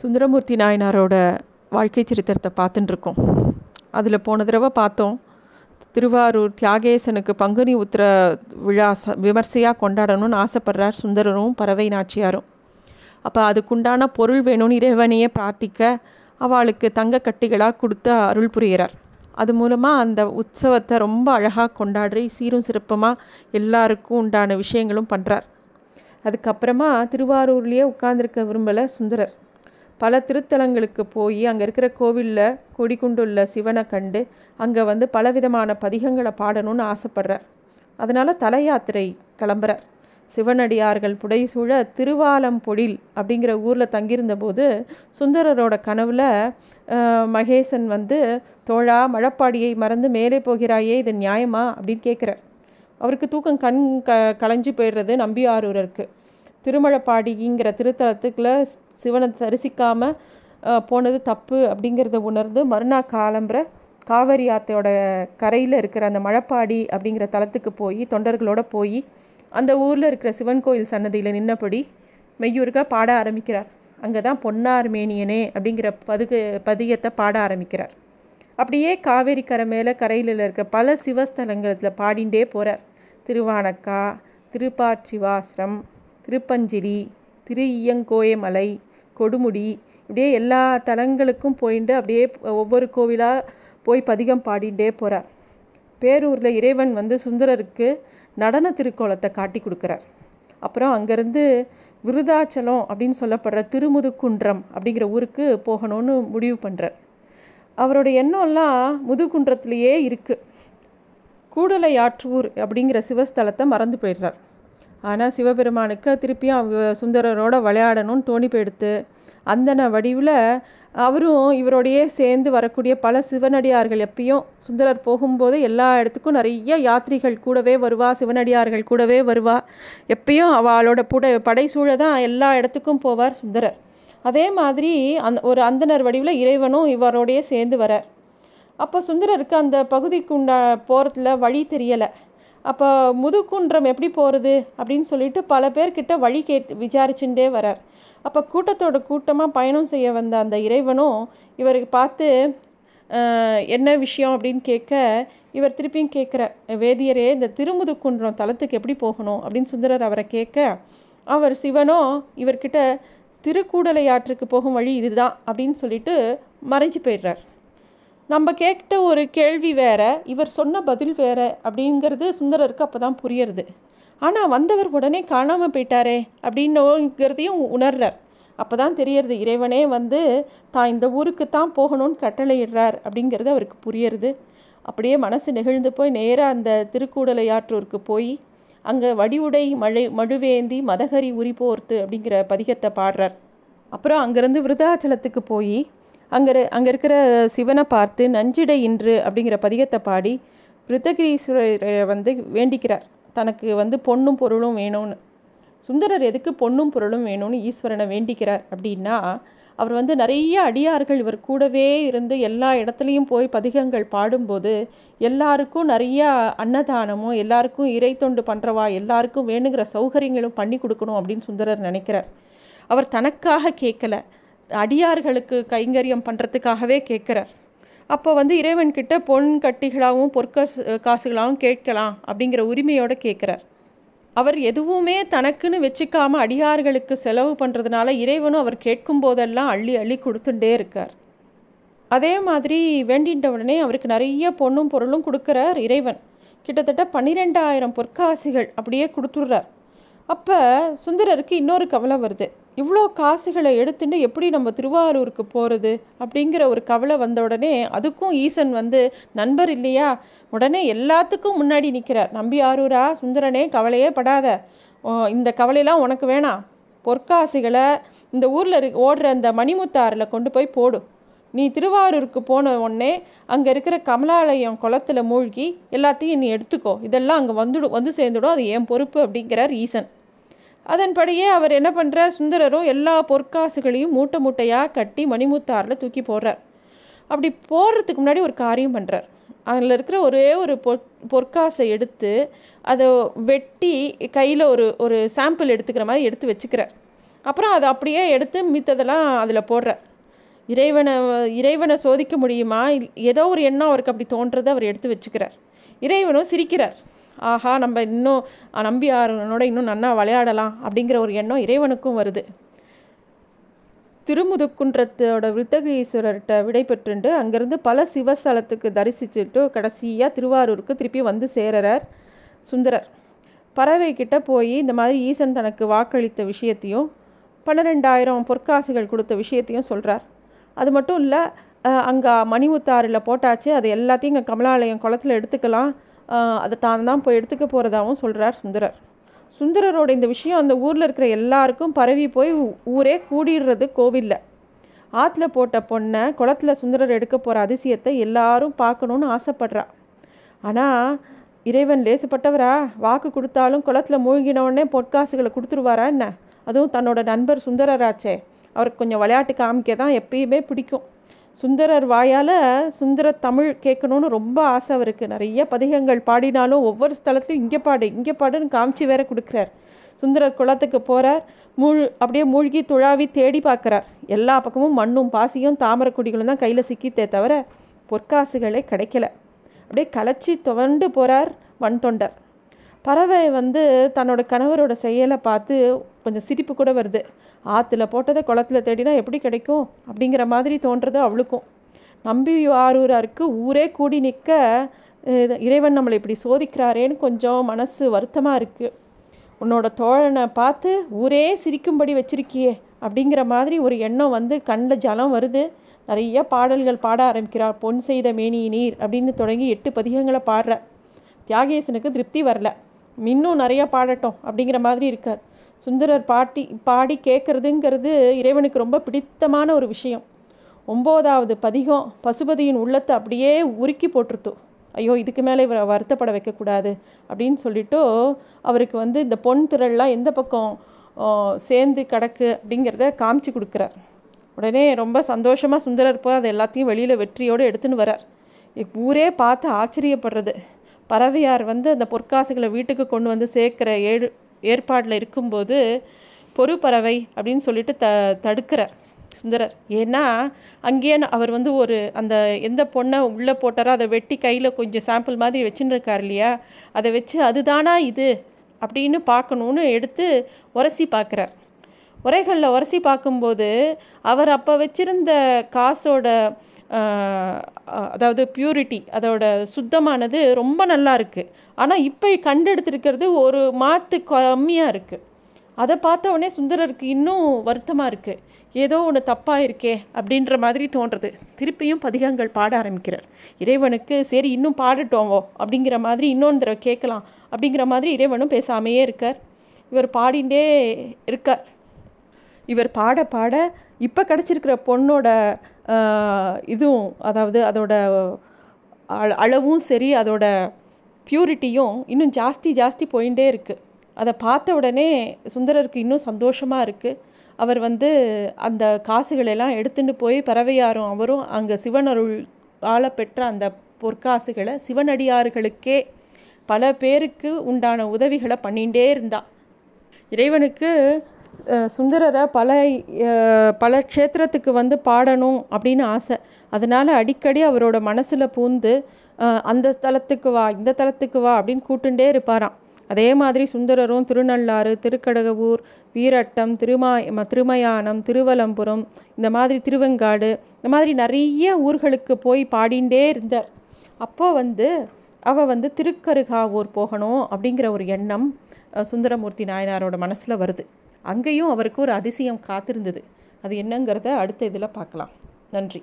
சுந்தரமூர்த்தி நாயனாரோட வாழ்க்கை சரித்திரத்தை பார்த்துட்டுருக்கோம். அதில் போன தடவை பார்த்தோம் திருவாரூர் தியாகேசனுக்கு பங்குனி உத்திர விழா ச விமர்சையாக கொண்டாடணும்னு ஆசைப்படுறார் சுந்தரரும் பறவை நாச்சியாரும். அப்போ அதுக்குண்டான பொருள் வேணும்னு இறைவனையே பிரார்த்திக்க அவளுக்கு தங்க கட்டிகளாக கொடுத்து அருள் புரிகிறார். அது மூலமாக அந்த உற்சவத்தை ரொம்ப அழகாக கொண்டாடி சீரும் சிறப்பமாக எல்லாருக்கும் உண்டான விஷயங்களும் பண்ணுறார் அதுக்கப்புறமா திருவாரூர்லேயே உட்கார்ந்துருக்க விரும்பலை சுந்தரர். பல திருத்தலங்களுக்கு போய் அங்கே இருக்கிற கோவிலில் கொடிக்குண்டுள்ள சிவனை கண்டு அங்கே வந்து பலவிதமான பதிகங்களை பாடணும்னு ஆசைப்படுறார். அதனால் தல யாத்திரை கிளம்புறார். சிவனடியார்கள் புடைசூழ திருவாலம்பொழில் அப்படிங்கிற ஊரில் தங்கியிருந்தபோது சுந்தரரோட கனவில் மகேசன் வந்து தோழா மழப்பாடியை மறந்து மேலே போகிறாயே இது நியாயமா? அப்படின்னு கேட்குறார் அவருக்கு தூக்கம் கண் க களைஞ்சு போயிடுறது நம்பியாரூரருக்கு. திருமழப்பாடிங்கிற திருத்தலத்துக்குள்ள சிவனை தரிசிக்காமல் போனது தப்பு அப்படிங்கிறத உணர்ந்து மறுநாள் காலம்புரை காவேரி ஆத்தையோட கரையில் இருக்கிற அந்த மழப்பாடி அப்படிங்கிற தலத்துக்கு போய் தொண்டர்களோட போய் அந்த ஊரில் இருக்கிற சிவன் கோயில் சன்னதியில் நின்னபடி மெய்யூருக்காக பாட ஆரம்பிக்கிறார். அங்கே தான் பொன்னார் மேனியனே அப்படிங்கிற பதுகு பதியத்தை பாட ஆரம்பிக்கிறார். அப்படியே காவேரி கரை மேலே கரையில் இருக்கிற பல சிவஸ்தலங்களில் பாடிண்டே போகிறார் திருவானக்கா திருப்பாச்சிவாசிரம் திருப்பஞ்சிரி திரு இயங்கோயமலை கொடுமுடி இப்படியே எல்லா தலங்களுக்கும் போயிட்டு அப்படியே ஒவ்வொரு கோவிலாக போய் பதிகம் பாடிகிட்டே போகிறார் பேரூரில் இறைவன் வந்து சுந்தரருக்கு நடன திருக்கோலத்தை காட்டி கொடுக்குறார். அப்புறம் அங்கேருந்து விருதாச்சலம் அப்படின்னு சொல்லப்படுற திருமுதுக்குன்றம் அப்படிங்கிற ஊருக்கு போகணும்னு முடிவு பண்ணுறார் அவரோட எண்ணம்லாம் முதுகுன்றத்துலேயே இருக்குது கூடலையாற்றூர் அப்படிங்கிற சிவஸ்தலத்தை மறந்து போயிடுறார். ஆனால் சிவபெருமானுக்கு திருப்பியும் சுந்தரரோட விளையாடணும்னு தோணி போயிடுத்து. அந்தன வடிவில் அவரும் இவரோடையே சேர்ந்து வரக்கூடிய பல சிவனடியார்கள் எப்பயும் சுந்தரர் போகும்போது எல்லா இடத்துக்கும் நிறைய யாத்திரிகள் கூடவே வருவா சிவனடியார்கள் கூடவே வருவா. எப்பயும் அவளோட புட படைசூழ தான் எல்லா இடத்துக்கும் போவார் சுந்தரர். அதே மாதிரி அந் ஒரு அந்தனர் வடிவில் இறைவனும் இவரோடையே சேர்ந்து வரார். அப்போ சுந்தரருக்கு அந்த பகுதிக்கு உண்டா போகிறதுல வழி தெரியலை. அப்போ முதுகுன்றம் எப்படி போகிறது அப்படின்னு சொல்லிட்டு பல பேர்கிட்ட வழி கேட்டு விசாரிச்சுட்டே வரார். அப்போ கூட்டத்தோட கூட்டமாக பயணம் செய்ய வந்த அந்த இறைவனும் இவருக்கு பார்த்து என்ன விஷயம்? அப்படின்னு கேட்க இவர் திருப்பியும் கேட்குற வேதியரே இந்த திருமுதுக்குன்றம் தலத்துக்கு எப்படி போகணும்? அப்படின்னு சுந்தரர் அவரை கேட்க அவர் சிவனோ இவர்கிட்ட திருக்கூடலை ஆற்றுக்கு போகும் வழி இதுதான் அப்படின்னு சொல்லிட்டு மறைஞ்சு போயிடுறார். நம்ம கேட்ட ஒரு கேள்வி வேற இவர் சொன்ன பதில் வேற அப்படிங்கிறது சுந்தரருக்கு அப்போ தான் புரியறது. ஆனால் வந்தவர் உடனே காணாமல் போயிட்டாரே அப்படின்னுங்கிறதையும் உணர்றார். அப்போ தான் தெரியறது இறைவனே வந்து தான் இந்த ஊருக்கு தான் போகணும்னு கட்டளையிடுறார் அப்படிங்கிறது அவருக்கு புரியறது. அப்படியே மனசு நெகிழ்ந்து போய் நேராக அந்த திருக்கூடலை ஆற்றூருக்கு போய் அங்கே வடிவுடை மழை மழுவேந்தி மதகரி உரி போர்த்து அப்படிங்கிற பதிகத்தை பாடுறார். அப்புறம் அங்கேருந்து விருதாச்சலத்துக்கு போய் அங்கே அங்கே இருக்கிற சிவனை பார்த்து நஞ்சிடை இன்று அப்படிங்கிற பதிகத்தை பாடி விருத்தகிரீஸ்வரரை வந்து வேண்டிக்கிறார். தனக்கு வந்து பொண்ணும் பொருளும் வேணும்னு. சுந்தரர் எதுக்கு பொண்ணும் பொருளும் வேணும்னு ஈஸ்வரனை வேண்டிக்கிறார் அப்படின்னா அவர் வந்து நிறைய அடியார்கள் இவர் கூடவே இருந்து எல்லா இடத்துலையும் போய் பதிகங்கள் பாடும்போது எல்லாருக்கும் நிறைய அன்னதானமும் எல்லாருக்கும் இறை தொண்டு பண்ணுறவா எல்லாருக்கும் வேணுங்கிற சௌகரியங்களும் பண்ணி கொடுக்கணும் அப்படின்னு சுந்தரர் நினைக்கிறார். அவர் தனக்காக கேட்கல. அடியார்களுக்கு கைங்கரியம் பண்ணுறதுக்காகவே கேட்குறார். அப்போ வந்து இறைவன்கிட்ட பொன் கட்டிகளாகவும் பொற்காசு காசுகளாகவும் கேட்கலாம் அப்படிங்கிற உரிமையோடு கேட்குறார். அவர் எதுவுமே தனக்குன்னு வச்சுக்காம அடியார்களுக்கு செலவு பண்ணுறதுனால இறைவனும் அவர் கேட்கும் போதெல்லாம் அள்ளி அள்ளி கொடுத்துட்டே இருக்கார். அதே மாதிரி வேண்டின்ற உடனே அவருக்கு நிறைய பொண்ணும் பொருளும் கொடுக்குறார் இறைவன். கிட்டத்தட்ட பன்னிரெண்டாயிரம் பொற்காசிகள் அப்படியே கொடுத்துட்றார். அப்போ சுந்தரருக்கு இன்னொரு கவலை வருது. இவ்வளோ காசுகளை எடுத்துட்டு எப்படி நம்ம திருவாரூருக்கு போகிறது அப்படிங்கிற ஒரு கவலை வந்த உடனே அதுக்கும் ஈசன் வந்து நண்பர் இல்லையா? உடனே எல்லாத்துக்கும் முன்னாடி நிற்கிறார் நம்பி ஆரூரா? சுந்தரனே கவலையே படாத. இந்த கவலையெல்லாம் உனக்கு வேணாம். பொற்காசுகளை இந்த ஊரில் இரு ஓடுற அந்த மணிமுத்தாறில் கொண்டு போய் போடு. நீ திருவாரூருக்கு போன உடனே அங்கே இருக்கிற கமலாலயம் குளத்தில் மூழ்கி எல்லாத்தையும் நீ எடுத்துக்கோ. இதெல்லாம் அங்கே வந்துடும் வந்து சேர்ந்துடும். அது என் பொறுப்பு அப்படிங்கிறார் ஈசன் அதன்படியே அவர் என்ன பண்ணுறார் சுந்தரரும் எல்லா பொற்காசுகளையும் மூட்டை மூட்டையாக கட்டி மணிமுத்தாரில் தூக்கி போடுறார். அப்படி போடுறதுக்கு முன்னாடி ஒரு காரியம் பண்ணுறார் அதில் இருக்கிற ஒரே ஒரு பொற் பொற்காசை எடுத்து அதை வெட்டி கையில் ஒரு ஒரு சாம்பிள் எடுத்துக்கிற மாதிரி எடுத்து வச்சுக்கிறார். அப்புறம் அதை அப்படியே எடுத்து மித்ததெல்லாம் அதில் போடுற இறைவனை இறைவனை சோதிக்க முடியுமா? ஏதோ ஒரு எண்ணம் அவருக்கு அப்படி தோன்றதை அவர் எடுத்து வச்சுக்கிறார். இறைவனும் சிரிக்கிறார். ஆஹா நம்ம இன்னும் நம்பியாரனோட இன்னும் நன்னா விளையாடலாம் அப்படிங்கிற ஒரு எண்ணம் இறைவனுக்கும் வருது. திருமுதுக்குன்றத்தோட விருத்தகிரீஸ்வரர்கிட்ட விடை பெற்றுண்டு அங்கேருந்து பல சிவஸ்தலத்துக்கு தரிசிச்சுட்டு கடைசியாக திருவாரூருக்கு திருப்பி வந்து சேரறார் சுந்தரர். பறவை போய் இந்த மாதிரி ஈசன் தனக்கு வாக்களித்த விஷயத்தையும் பன்னிரெண்டாயிரம் பொற்காசுகள் கொடுத்த விஷயத்தையும் சொல்கிறார் அது மட்டும் இல்லை அங்கே மணிமுத்தாறில் போட்டாச்சு. அது எல்லாத்தையும் இங்கே கமலாலயம் குளத்தில் எடுத்துக்கலாம். அதை தான் தான் போய் எடுத்துக்க போகிறதாகவும் சொல்கிறார் சுந்தரர். சுந்தரரோட இந்த விஷயம் அந்த ஊரில் இருக்கிற எல்லாருக்கும் பரவி போய் ஊரே கூடிடுறது கோவிலில். ஆற்றுல போட்ட பொண்ணை குளத்தில் சுந்தரர் எடுக்க போகிற அதிசயத்தை எல்லாரும் பார்க்கணுன்னு ஆசைப்படுறா. ஆனால் இறைவன் லேசுப்பட்டவரா? வாக்கு கொடுத்தாலும் குளத்தில் மூழ்கினவுடனே பொற்காசுகளை கொடுத்துருவாரா என்ன? அதுவும் தன்னோட நண்பர் சுந்தரராச்சே. அவருக்கு கொஞ்சம் விளையாட்டு காமிக்க தான் எப்பயுமே பிடிக்கும். சுந்தரர் வாயால் சுந்தர தமிழ் கேட்கணுன்னு ரொம்ப ஆசை அவருக்கு. நிறைய பதிகங்கள் பாடினாலும் ஒவ்வொரு ஸ்தலத்துலையும் இங்கே பாடு இங்கே பாடுன்னு காமிச்சு வேற கொடுக்குறார். சுந்தரர் குளத்துக்கு போகிறார் மூழ் அப்படியே மூழ்கி துழாவி தேடி பார்க்குறார். எல்லா பக்கமும் மண்ணும் பாசியும் தாமரை கொடிகளும் தான் கையில் சிக்கித்தே தவிர பொற்காசுகளே கிடைக்கல. அப்படியே களைச்சி துவண்டு போகிறார் வன் தொண்டர் பறவை வந்து தன்னோட கணவரோட செயலை பார்த்து கொஞ்சம் சிரிப்பு கூட வருது. ஆற்றுல போட்டதை குளத்தில் தேடினா எப்படி கிடைக்கும்? அப்படிங்கிற மாதிரி தோன்றது அவளுக்கும். நம்பி ஆரூராருக்கு ஊரே கூடி நிற்க இறைவன் நம்மளை இப்படி சோதிக்கிறாரேன்னு கொஞ்சம் மனசு வருத்தமாக இருக்குது உன்னோட தோழனை பார்த்து ஊரே சிரிக்கும்படி வச்சிருக்கியே அப்படிங்கிற மாதிரி ஒரு எண்ணம் வந்து கண்ணில் ஜலம் வருது. நிறைய பாடல்கள் பாட ஆரம்பிக்கிறார் பொன் செய்த மேனி நீர் அப்படின்னு தொடங்கி எட்டு பதிகங்களை பாடுற தியாகேசனுக்கு திருப்தி வரல. இன்னும் நிறையா பாடட்டும் அப்படிங்கிற மாதிரி இருக்கார். சுந்தரர் பாட்டி பாடி கேட்குறதுங்கிறது இறைவனுக்கு ரொம்ப பிடித்தமான ஒரு விஷயம். ஒம்போதாவது பதிகம் பசுபதியின் உள்ளத்தை அப்படியே உருக்கி போட்டுருத்தோம் ஐயோ இதுக்கு மேலே இவரை வருத்தப்பட வைக்கக்கூடாது அப்படின்னு சொல்லிவிட்டு அவருக்கு வந்து இந்த பொன் திரள்லாம் எந்த பக்கம் சேர்ந்து கிடக்கு அப்படிங்கிறத காமிச்சு கொடுக்குறார். உடனே ரொம்ப சந்தோஷமாக சுந்தரர் போய் அதை எல்லாத்தையும் வெளியில் வெற்றியோடு எடுத்துன்னு வரார். ஊரே பார்த்து ஆச்சரியப்படுறது. பறவையார் வந்து அந்த பொற்காசுகளை வீட்டுக்கு கொண்டு வந்து சேர்க்குற ஏழு ஏற்பாடில் இருக்கும்போது பொறுப்பறவை அப்படின்னு சொல்லிட்டு த தடுக்கிறார் சுந்தரர். ஏன்னா அங்கேயே அவர் வந்து ஒரு அந்த எந்த பொண்ணை உள்ளே போட்டாரோ அதை வெட்டி கையில் கொஞ்சம் சாம்பிள் மாதிரி வச்சுன்னு இருக்கார் இல்லையா? அதை வச்சு அதுதானா இது? அப்படின்னு பார்க்கணுன்னு எடுத்து உரசி பார்க்குறார். உரைகளில் உரசி பார்க்கும்போது அவர் அப்போ வச்சுருந்த காசோட அதாவது பியூரிட்டி அதோட சுத்தமானது ரொம்ப நல்லா இருக்குது ஆனால் இப்போ கண்டெடுத்துருக்கிறது ஒரு மாற்று கம்மியாக இருக்குது அதை பார்த்த உடனே சுந்தரருக்கு இன்னும் வருத்தமாக இருக்குது ஏதோ ஒன்று தப்பாக இருக்கே அப்படின்ற மாதிரி தோன்றது. திருப்பியும் பதிகங்கள் பாட ஆரம்பிக்கிறார். இறைவனுக்கு சரி இன்னும் பாடட்டோமோ அப்படிங்கிற மாதிரி இன்னொன்று தடவை கேட்கலாம் அப்படிங்கிற மாதிரி இறைவனும் பேசாமையே இருக்கார். இவர் பாடிண்டே இருக்கார். இவர் பாட பாட இப்போ கிடச்சிருக்கிற பொண்ணோட இதுவும் அதாவது அதோட அளவும் சரி அதோட ப்யூரிட்டியும் இன்னும் ஜாஸ்தி ஜாஸ்தி போயிட்டே இருக்குது அதை பார்த்த உடனே சுந்தரருக்கு இன்னும் சந்தோஷமாக இருக்குது அவர் வந்து அந்த காசுகளெல்லாம் எடுத்துட்டு போய் பறவையாரும் அவரும் அங்கே சிவனருள் ஆள பெற்ற அந்த பொற்காசுகளை சிவனடியார்களுக்கே பல பேருக்கு உண்டான உதவிகளை பண்ணிகிட்டே இருந்தா. இறைவனுக்கு சுந்தரரை பல பல க்ஷேத்திரத்துக்கு வந்து பாடணும் அப்படின்னு ஆசை. அதனால் அடிக்கடி அவரோட மனசில் பூந்து அந்த ஸ்தலத்துக்கு வா இந்த தலத்துக்கு வா அப்படின்னு கூட்டுண்டே இருப்பாராம். அதே மாதிரி சுந்தரரும் திருநள்ளாறு திருக்கடகவூர் வீரட்டம் திருமா திருமயானம் திருவலம்புரம் இந்த மாதிரி திருவெங்காடு இந்த மாதிரி நிறைய ஊர்களுக்கு போய் பாடிண்டே இருந்தார். அப்போது வந்து அவள் வந்து திருக்கருகாவூர் போகணும் அப்படிங்கிற ஒரு எண்ணம் சுந்தரமூர்த்தி நாயனாரோட மனசில் வருது. அங்கேயும் அவருக்கு ஒரு அதிசயம் காத்திருந்தது. அது என்னங்கிறத அடுத்த இதில் பார்க்கலாம். நன்றி.